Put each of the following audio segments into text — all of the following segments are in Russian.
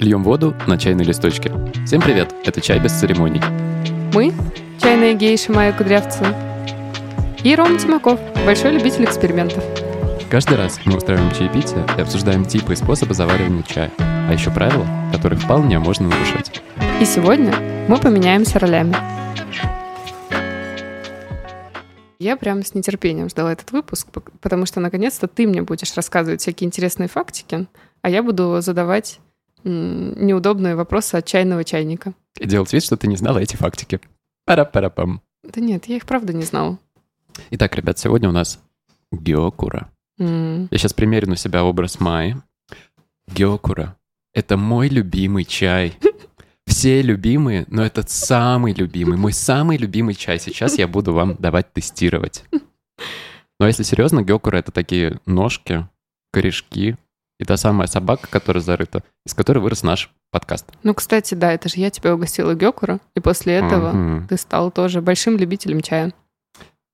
Льем воду на чайной листочке. Всем привет, это «Чай без церемоний». Мы – чайная гейша Майя Кудрявцева. И Рома Тимаков, большой любитель экспериментов. Каждый раз мы устраиваем чаепитие и обсуждаем типы и способы заваривания чая, а еще правила, которые вполне можно нарушать. И сегодня мы поменяемся ролями. Я прям с нетерпением ждала этот выпуск, потому что наконец-то ты мне будешь рассказывать всякие интересные фактики, а я буду задавать неудобные вопросы от чайного чайника. И делать вид, что ты не знала эти фактики. Пара-пара-пам. Да нет, я их правда не знала. Итак, ребят, сегодня у нас геокура. Mm. Я сейчас примерю на себя образ Майи. Геокура — это мой любимый чай. Все любимые, но этот самый любимый, мой самый любимый чай. Сейчас я буду вам давать тестировать. Но если серьезно, геокура — это такие ножки, корешки, и та самая собака, которая зарыта, из которой вырос наш подкаст. Ну, кстати, да, это же я тебя угостила Гёкура, и после этого Мгм. ты стал тоже большим любителем чая.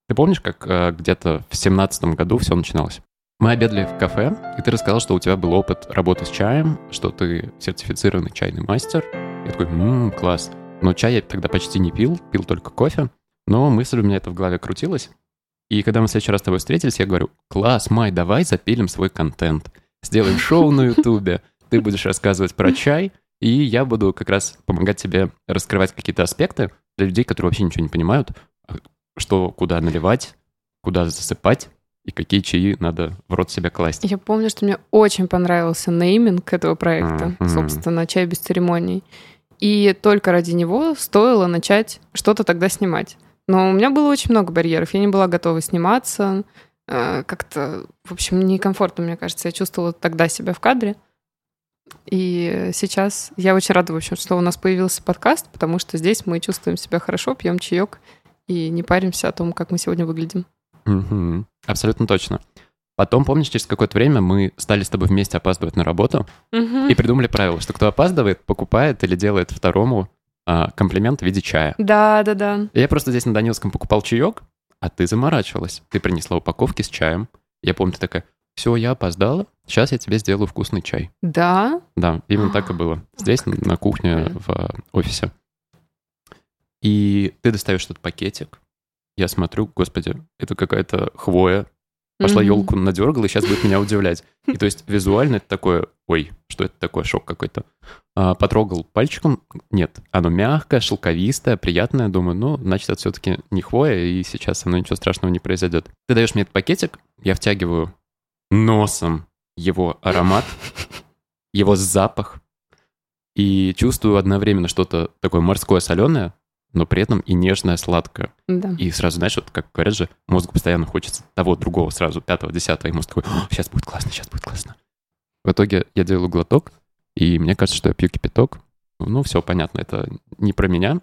Ты помнишь, как э, где-то в семнадцатом году все начиналось? Мы обедали в кафе, и ты рассказал, что у тебя был опыт работы с чаем, что ты сертифицированный чайный мастер. Я такой, ммм, класс. Но чай я тогда почти не пил, пил только кофе. Но мысль у меня это в голове крутилась. И когда мы в следующий раз с тобой встретились, я говорю, класс, Май, давай запилим свой контент. Сделаем шоу на Ютубе. Ты будешь рассказывать про чай, и я буду как раз помогать тебе раскрывать какие-то аспекты для людей, которые вообще ничего не понимают, а что куда наливать, куда засыпать и какие чаи надо в рот себе класть. Я помню, что мне очень понравился нейминг этого проекта, Мгм. собственно, «Чай без церемоний». И только ради него стоило начать что-то тогда снимать. Но у меня было очень много барьеров. Я не была готова сниматься. Э, Как-то, в общем, некомфортно, мне кажется. Я чувствовала тогда себя в кадре. И сейчас я очень рада, в общем, что у нас появился подкаст, потому что здесь мы чувствуем себя хорошо, пьем чаек и не паримся о том, как мы сегодня выглядим. Мгм. Абсолютно точно. Потом, помнишь, через какое-то время мы стали с тобой вместе опаздывать на работу и придумали правило, что кто опаздывает, покупает или делает второму а, комплимент в виде чая. Да, да, да. Я просто здесь на Данилском покупал чаек, а ты заморачивалась. Ты принесла упаковки с чаем. Я помню, ты такая, все, я опоздала, сейчас я тебе сделаю вкусный чай. Да, Да, именно так и было. Здесь, на кухне, в а, офисе. И ты достаешь этот пакетик. Я смотрю, господи, это какая-то хвоя. Пошла елку надергала, и сейчас будет меня удивлять. И то есть визуально это такое, ой, что это такое, шок какой-то. А, потрогал пальчиком, нет, оно мягкое, шелковистое, приятное. Думаю, ну, значит, это все-таки не хвоя, и сейчас со мной ничего страшного не произойдет. Ты даешь мне этот пакетик, я втягиваю носом его аромат, его запах, и чувствую одновременно что-то такое морское соленое, но при этом и нежное сладкое. да. И сразу, знаешь, вот как говорят же, мозгу постоянно хочется того, другого, сразу, пятого, десятого, и мозг такой, сейчас будет классно, сейчас будет классно. В итоге я делаю глоток, и мне кажется, что я пью кипяток. Ну, все понятно, это не про меня,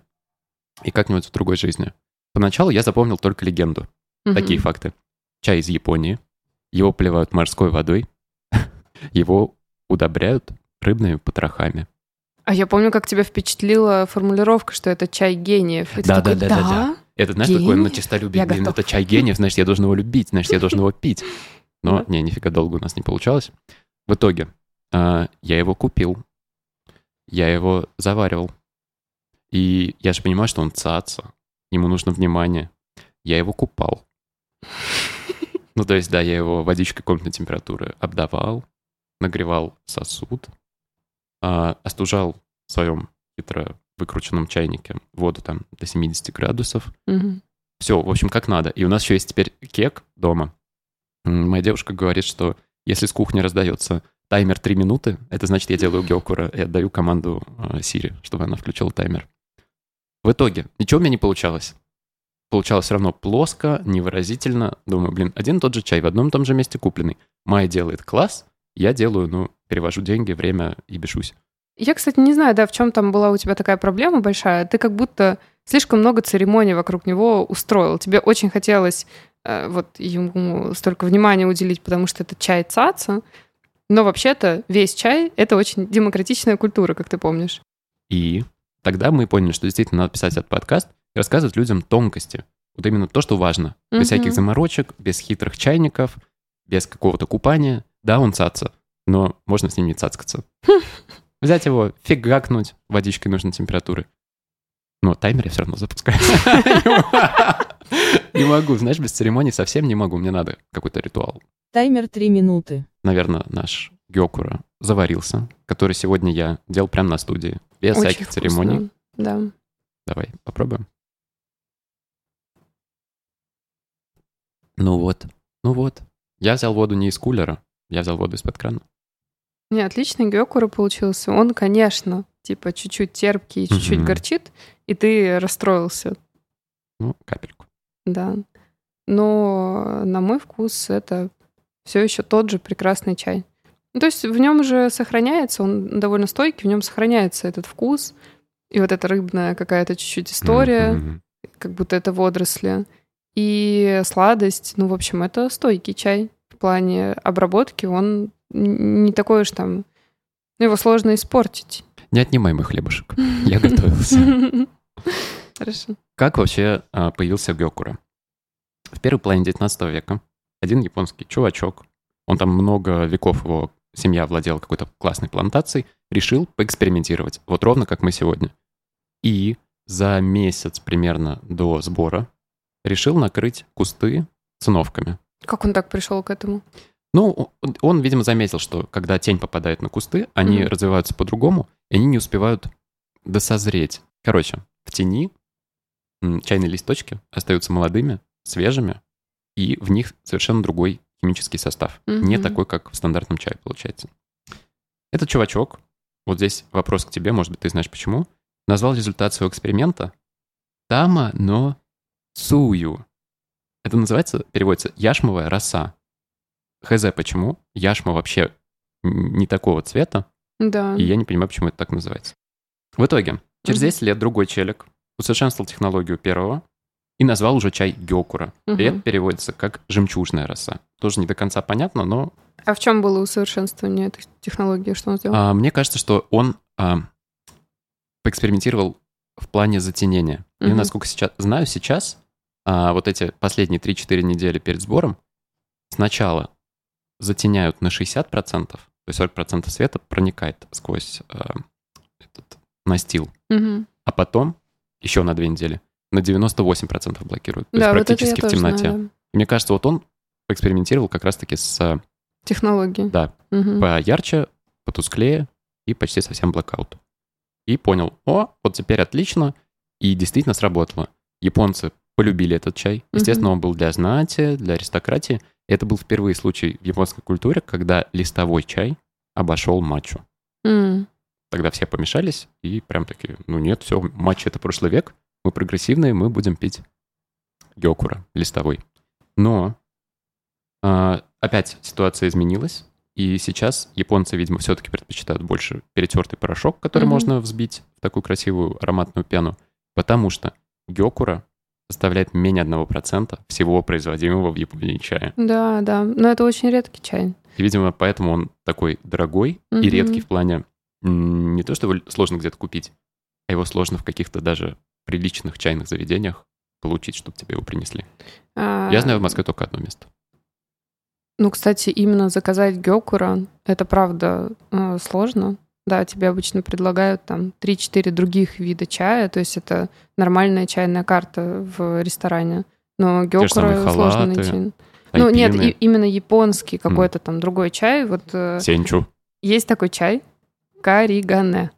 и как-нибудь в другой жизни. Поначалу я запомнил только легенду. Мгм. Такие факты. Чай из Японии, его поливают морской водой, его удобряют рыбными потрохами. А я помню, как тебя впечатлила формулировка, что это чай гениев. И ты Да, такой, да, да, да, да. Это, знаешь, такое на Гениев? чистолюбие, Я блин, готов. это чай гениев, значит, я должен его любить, значит, я должен его пить. Но, не, нифига долго у нас не получалось. В итоге а, я его купил, я его заваривал, и я же понимаю, что он цаца, ему нужно внимание. Я его купал. Ну, то есть, да, я его водичкой комнатной температуры обдавал, нагревал сосуд, а, остужал в своем хитро выкрученном чайнике воду там до 70 градусов, все, в общем, как надо. И у нас еще есть теперь кек дома. Моя девушка говорит, что если с кухни раздается таймер 3 минуты, это значит, я делаю геокура и отдаю команду э, Сири, чтобы она включила таймер. В итоге ничего у меня не получалось. Получалось все равно плоско, невыразительно. Думаю, блин, один и тот же чай в одном и том же месте купленный. Майя делает класс, я делаю, ну, перевожу деньги, время и бешусь. Я, кстати, не знаю, да, в чем там была у тебя такая проблема большая. Ты как будто слишком много церемоний вокруг него устроил. Тебе очень хотелось э, вот ему столько внимания уделить, потому что это чай цаца. Но вообще-то весь чай — это очень демократичная культура, как ты помнишь. И тогда мы поняли, что действительно надо писать этот подкаст и рассказывать людям тонкости. Вот именно то, что важно. Без Мгм. всяких заморочек, без хитрых чайников, без какого-то купания. Да, он цаца, но можно с ним не цацкаться. Взять его, фигакнуть водичкой нужной температуры. Но таймер я все равно запускаю. Не могу, знаешь, без церемоний совсем не могу. Мне надо какой-то ритуал. Таймер 3 минуты. Наверное, наш гёкура заварился, который сегодня я делал прямо на студии. Без Очень всяких вкусно. церемоний. Да. Давай, попробуем. Ну вот, ну вот. Я взял воду не из кулера, я взял воду из-под крана. Не, отличный гёкура получился. Он, конечно, типа чуть-чуть терпкий, чуть-чуть Мгм. горчит, и ты расстроился, Ну, капельку. Да. Но на мой вкус это все еще тот же прекрасный чай. Ну, то есть в нем же сохраняется, он довольно стойкий, в нем сохраняется этот вкус и вот эта рыбная какая-то чуть-чуть история, Мгм. как будто это водоросли. И сладость, ну, в общем, это стойкий чай. В плане обработки он не такой уж там... Его сложно испортить. Не отнимай мой хлебушек. Я готовился. Хорошо. Как вообще а, появился гёкура? В первой половине 19 века один японский чувачок, он там много веков его семья владела какой-то классной плантацией, решил поэкспериментировать, вот ровно как мы сегодня. И за месяц примерно до сбора решил накрыть кусты циновками. Как он так пришел к этому? Ну, он, видимо, заметил, что когда тень попадает на кусты, они Мгм. развиваются по-другому, и они не успевают досозреть. Короче, в тени чайные листочки остаются молодыми, свежими, и в них совершенно другой химический состав. Не Мгм. такой, как в стандартном чае, получается. Этот чувачок, вот здесь вопрос к тебе, может быть, ты знаешь почему, назвал результат своего эксперимента Тама но Цую. Это называется, переводится яшмовая роса. Хз, почему? Яшма вообще не такого цвета, Да. и я не понимаю, почему это так называется. В итоге, через Мгм. 10 лет другой челик усовершенствовал технологию первого и назвал уже чай гёкура. Мгм. И это переводится как жемчужная роса. Тоже не до конца понятно, но А в чем было усовершенствование этой технологии? Что он сделал? а, мне кажется, что он а, поэкспериментировал в плане затенения. И Мгм. насколько сейчас знаю, сейчас а, вот эти последние 3-4 недели перед сбором сначала затеняют на 60%, то есть 40% света проникает сквозь а, этот настил, Мгм. а потом еще на две недели на 98% блокируют. То Да, есть вот практически в темноте. знаю, да. И Мне кажется, вот он поэкспериментировал как раз-таки с, а, Технологии. да, Мгм. поярче, потусклее и почти совсем блокаут. И понял, о, вот теперь отлично, и действительно сработало. Японцы полюбили этот чай. Естественно, он был для знати, для аристократии. Это был впервые случай в японской культуре, когда листовой чай обошел матчу. М. Тогда все помешались и прям такие, ну нет, все, матч это прошлый век, мы прогрессивные, мы будем пить гёкура листовой. Но а, опять ситуация изменилась, и сейчас японцы, видимо, все-таки предпочитают больше перетертый порошок, который Мгм. можно взбить в такую красивую ароматную пену, потому что гёкура составляет менее 1% всего производимого в Японии чая. Да, да. Но это очень редкий чай. И, видимо, поэтому он такой дорогой и Мгм. редкий в плане не то, что его сложно где-то купить, а его сложно в каких-то даже приличных чайных заведениях получить, чтобы тебе его принесли. А, Я знаю в Москве только одно место. Ну, кстати, именно заказать гёкура, это правда э, сложно. Да, тебе обычно предлагают там 3-4 других вида чая, то есть это нормальная чайная карта в ресторане. Но гёкура сложно халаты, найти. Ну, нет, Айпины, и- именно японский какой-то там другой чай. Вот э, сенчу. есть такой чай каригане.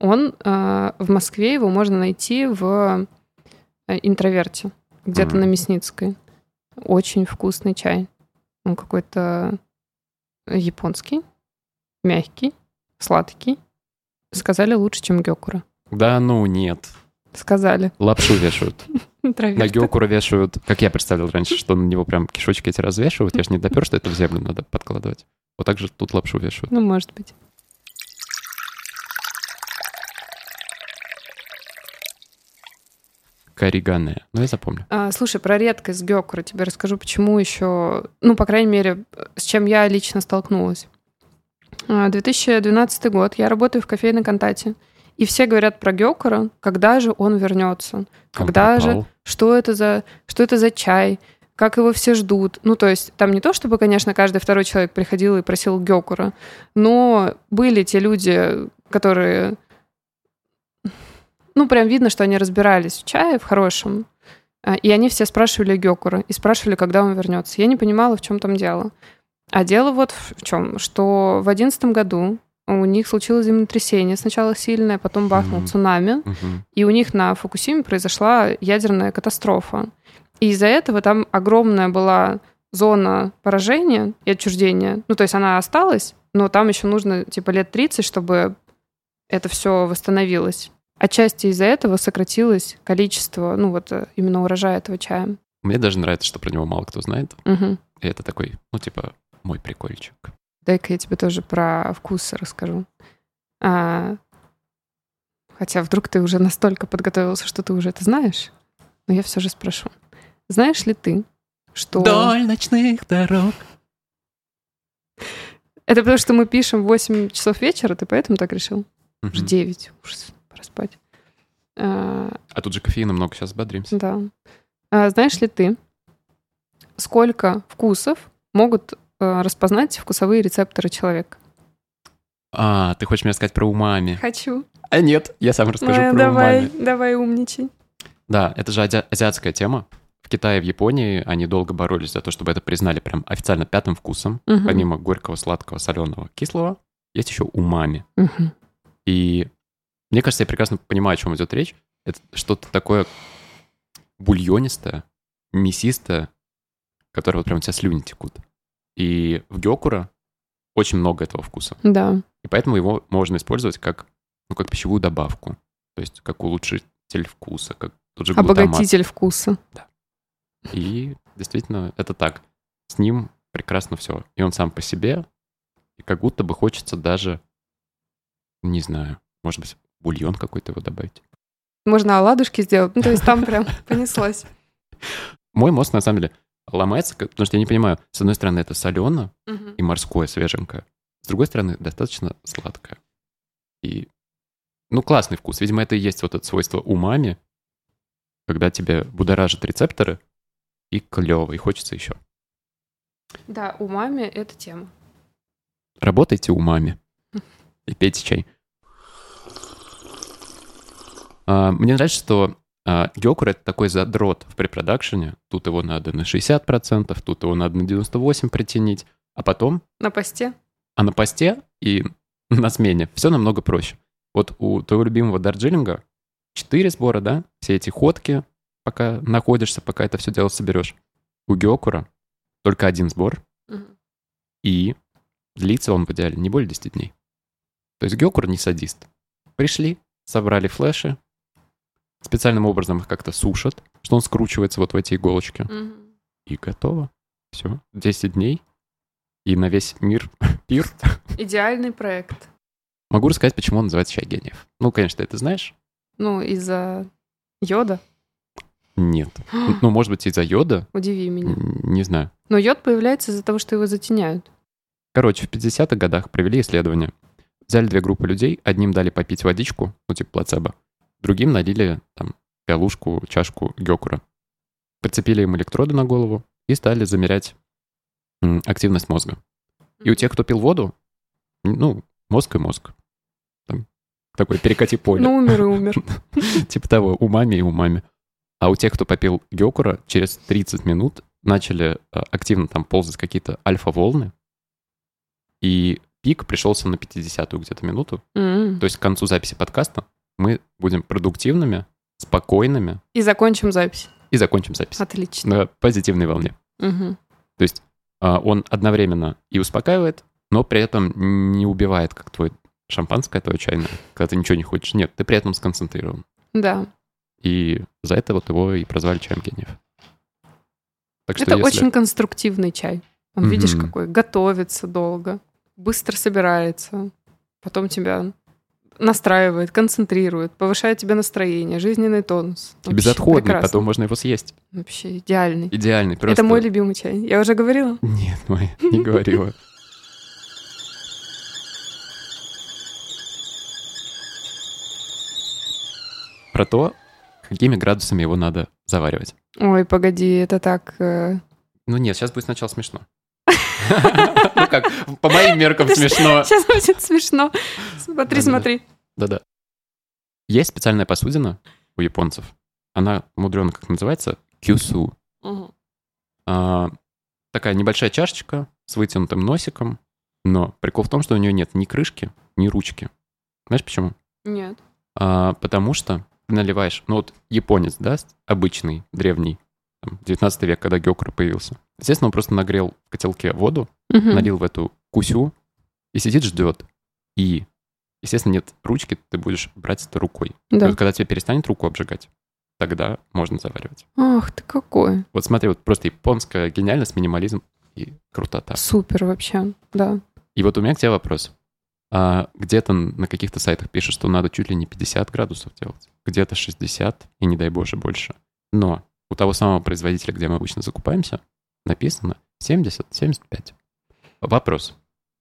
Он э, в Москве его можно найти в э, интроверте, где-то Мгм. на Мясницкой. Очень вкусный чай. Он какой-то японский, мягкий, сладкий. Сказали лучше, чем гёкура. Да ну нет. Сказали. Лапшу вешают. На гёкура вешают, как я представлял раньше, что на него прям кишочки эти развешивают. Я же не допер, что это в землю надо подкладывать. Вот так же тут лапшу вешают. Ну, может быть. Каригане. Ну, я запомню. А, слушай, про редкость гёкура тебе расскажу, почему еще, ну, по крайней мере, с чем я лично столкнулась. А, 2012 год, я работаю в кофейной Кантате, и все говорят про гёкура, когда же он вернется, Он когда же, пропал. что это за, что это за чай, как его все ждут. Ну, то есть там не то, чтобы, конечно, каждый второй человек приходил и просил гёкура, но были те люди, которые... Ну, прям видно, что они разбирались в чае, в хорошем. А, и они все спрашивали Гёкура и спрашивали, когда он вернется. Я не понимала, в чем там дело. А дело вот в чем, что в одиннадцатом году у них случилось землетрясение сначала сильное, потом бахнул mm-hmm. цунами, mm-hmm. и у них на Фукусиме произошла ядерная катастрофа. И из-за этого там огромная была зона поражения и отчуждения. Ну, то есть она осталась, но там еще нужно типа лет 30, чтобы это все восстановилось. Отчасти из-за этого сократилось количество, ну вот э, именно урожая этого чая. Мне даже нравится, что про него мало кто знает. Угу. И это такой, ну типа, мой прикольчик. Дай-ка я тебе тоже про вкусы расскажу. А, хотя вдруг ты уже настолько подготовился, что ты уже это знаешь, но я все же спрошу. Знаешь ли ты, что... Вдоль ночных дорог. Это потому, что мы пишем в 8 часов вечера, ты поэтому так решил? Угу. Уже 9, ужас пора спать. А, а тут же кофеина много, сейчас бодримся. Да. А, знаешь ли ты, сколько вкусов могут а, распознать вкусовые рецепторы человека? А, ты хочешь мне сказать про умами? Хочу. А нет, я сам расскажу а, про давай, умами. Давай, умничай. Да, это же ази- азиатская тема. В Китае и в Японии они долго боролись за то, чтобы это признали прям официально пятым вкусом. Угу. Помимо горького, сладкого, соленого, кислого, есть еще умами. Угу. И мне кажется, я прекрасно понимаю, о чем идет речь. Это что-то такое бульонистое, мясистое, которое вот прям у тебя слюни текут. И в гёкура очень много этого вкуса. Да. И поэтому его можно использовать как, ну, как пищевую добавку. То есть как улучшитель вкуса, как тот же Обогатитель вкуса. Да. И действительно, это так. С ним прекрасно все. И он сам по себе, и как будто бы хочется даже, не знаю, может быть, бульон какой-то его добавить. Можно оладушки сделать. Ну, то есть там прям понеслось. Мой мозг, на самом деле, ломается, потому что я не понимаю, с одной стороны, это солено и морское, свеженькое. С другой стороны, достаточно сладкое. И, ну, классный вкус. Видимо, это и есть вот это свойство умами, когда тебе будоражат рецепторы, и клево, и хочется еще. Да, умами — это тема. Работайте умами и пейте чай. А, мне нравится, что а, Гёкур — это такой задрот в препродакшене. Тут его надо на 60%, тут его надо на 98% притянить. А потом... На посте? А на посте и на смене все намного проще. Вот у твоего любимого Дарджилинга 4 сбора, да? Все эти ходки, пока находишься, пока это все дело соберешь. У Гёкура только один сбор. Угу. И длится он в идеале не более 10 дней. То есть Гёкур не садист. Пришли, собрали флеши, специальным образом их как-то сушат, что он скручивается вот в эти иголочки. Угу. И готово. Все. 10 дней. И на весь мир пир. Идеальный проект. Могу рассказать, почему он называется «Чай гениев». Ну, конечно, ты это знаешь. Ну, из-за йода? Нет. ну, может быть, из-за йода. Удиви меня. Не знаю. Но йод появляется из-за того, что его затеняют. Короче, в 50-х годах провели исследование. Взяли две группы людей, одним дали попить водичку, ну, типа плацебо, Другим налили там пиалушку, чашку гёкура. Прицепили им электроды на голову и стали замерять активность мозга. И у тех, кто пил воду, ну, мозг и мозг. Там такой перекати поле. Ну, умер и умер. Типа того, умами и умами. А у тех, кто попил гёкура, через 30 минут начали а, активно там ползать какие-то альфа-волны, и пик пришелся на 50-ю где-то минуту. Mm-hmm. То есть к концу записи подкаста мы будем продуктивными, спокойными. И закончим запись. И закончим запись. Отлично. На позитивной волне. Угу. То есть а, он одновременно и успокаивает, но при этом не убивает, как твой шампанское, твое чайное, когда ты ничего не хочешь. Нет, ты при этом сконцентрирован. Да. И за это вот его и прозвали чаем гениев. Так что это если... очень конструктивный чай. Он, mm видишь, какой готовится долго, быстро собирается, потом тебя настраивает, концентрирует, повышает тебе настроение, жизненный тонус. Вообще, Безотходный, прекрасно. потом можно его съесть. Вообще идеальный. Идеальный, просто. Это мой любимый чай. Я уже говорила? Нет, мой, не говорила. Про то, какими градусами его надо заваривать. Ой, погоди, это так... Э, Ну нет, сейчас будет сначала смешно. Ну как, по моим меркам смешно. Сейчас будет смешно. Смотри, смотри. Да-да. Есть специальная посудина у японцев. Она мудрено как называется? Кюсу. Мгм. А, такая небольшая чашечка с вытянутым носиком, но прикол в том, что у нее нет ни крышки, ни ручки. Знаешь почему? Нет. А, потому что ты наливаешь, ну вот японец, да, обычный, древний, там, 19 век, когда гёкура появился. Естественно, он просто нагрел в котелке воду, Мгм. налил в эту кусю и сидит, ждет. И, естественно, нет ручки, ты будешь брать это рукой. И Да. вот когда тебе перестанет руку обжигать, тогда можно заваривать. Ах ты какой. Вот смотри, вот просто японская гениальность, минимализм и крутота. Супер вообще. Да. И вот у меня к тебе вопрос. А где-то на каких-то сайтах пишут, что надо чуть ли не 50 градусов делать, где-то 60, и не дай боже больше. Но у того самого производителя, где мы обычно закупаемся, написано 70-75. Вопрос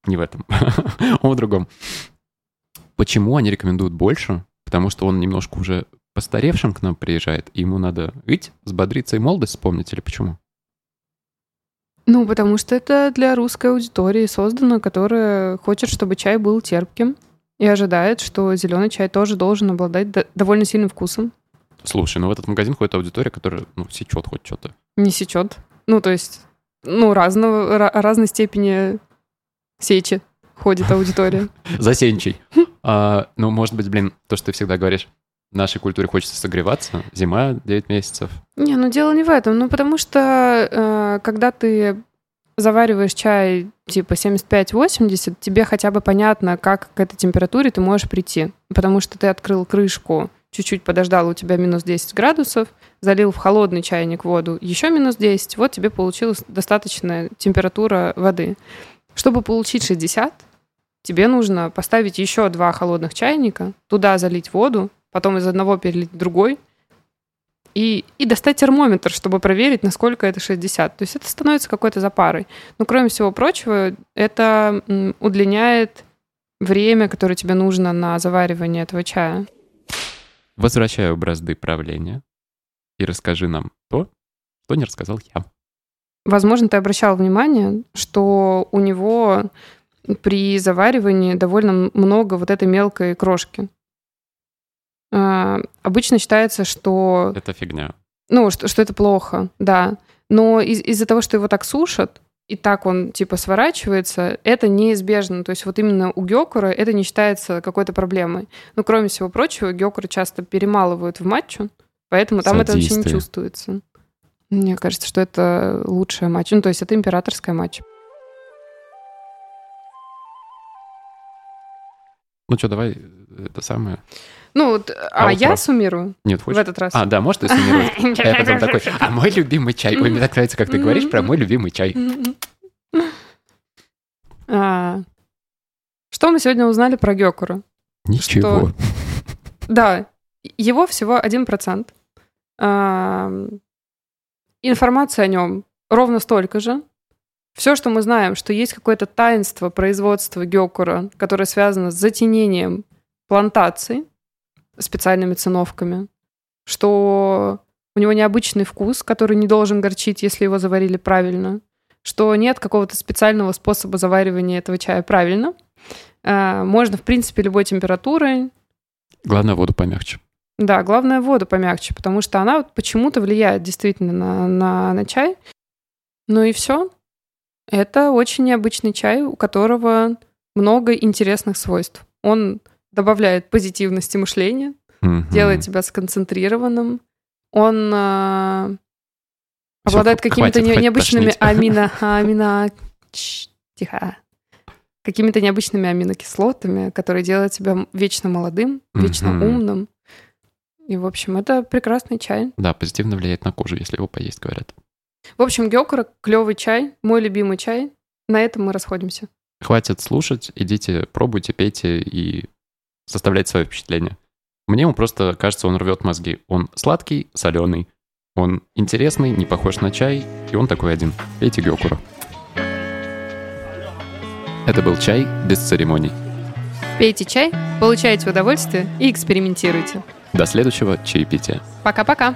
не в этом, а в другом. Почему они рекомендуют больше? Потому что он немножко уже постаревшим к нам приезжает, и ему надо жить, взбодриться и молодость вспомнить, или почему? Ну, потому что это для русской аудитории создано, которая хочет, чтобы чай был терпким и ожидает, что зеленый чай тоже должен обладать до- довольно сильным вкусом. Слушай, ну в этот магазин ходит аудитория, которая, ну, сечет хоть что-то. Не сечет. Ну, то есть, ну, разного, ра- разной степени сечи ходит аудитория. Засенчий. А, ну, может быть, блин, то, что ты всегда говоришь, в нашей культуре хочется согреваться, зима 9 месяцев. Не, ну дело не в этом. Ну, потому что э, когда ты завариваешь чай типа 75-80, тебе хотя бы понятно, как к этой температуре ты можешь прийти. Потому что ты открыл крышку, чуть-чуть подождал, у тебя минус 10 градусов, залил в холодный чайник воду, еще минус 10, вот тебе получилась достаточная температура воды. Чтобы получить 60, тебе нужно поставить еще два холодных чайника, туда залить воду, потом из одного перелить в другой, и, и достать термометр, чтобы проверить, насколько это 60. То есть это становится какой-то запарой. Но кроме всего прочего, это удлиняет время, которое тебе нужно на заваривание этого чая. Возвращаю бразды правления и расскажи нам то, что не рассказал я. Возможно, ты обращал внимание, что у него при заваривании довольно много вот этой мелкой крошки. А, Обычно считается, что Это фигня. Ну, что, что это плохо, да. Но из- из-за того, что его так сушат, и так он типа сворачивается, это неизбежно. То есть вот именно у гёкура это не считается какой-то проблемой. Но кроме всего прочего, гёкура часто перемалывают в матчу, поэтому там это вообще не Садисты. чувствуется. Мне кажется, что это лучшая матча. Ну, то есть это императорская матча. Ну что, давай э, это самое. Ну, вот, а, А я суммирую Нет, в хочешь? этот раз. А, да, может, ты суммировать? А я потом такой, а мой любимый чай. Ой, мне так нравится, как ты говоришь про мой любимый чай. А, Что мы сегодня узнали про гёкура? Ничего. Да, его всего 1%. Ам, Информация о нем ровно столько же. Все, что мы знаем, что есть какое-то таинство производства гёкура, которое связано с затенением плантаций специальными циновками, что у него необычный вкус, который не должен горчить, если его заварили правильно, что нет какого-то специального способа заваривания этого чая правильно. А, Можно, в принципе, любой температурой, Главное, воду помягче. да, главное воду помягче, потому что она вот почему-то влияет действительно на, на, на чай. Ну и все. Это очень необычный чай, у которого много интересных свойств. Он добавляет позитивности мышления, Мгм. делает тебя сконцентрированным. Он Всё, обладает какими-то не- необычными амино... амино... Тихо. Какими-то необычными аминокислотами, которые делают тебя вечно молодым, вечно Мгм. умным. И, в общем, это прекрасный чай. Да, позитивно влияет на кожу, если его поесть, говорят. В общем, гёкура — клевый чай, мой любимый чай. На этом мы расходимся. Хватит слушать, идите, пробуйте, пейте и составляйте свое впечатление. Мне он просто кажется, он рвет мозги. Он сладкий, соленый, он интересный, не похож на чай, и он такой один. Пейте гёкура. Это был чай без церемоний. Пейте чай, получайте удовольствие и экспериментируйте. До следующего чаепития. Пока-пока.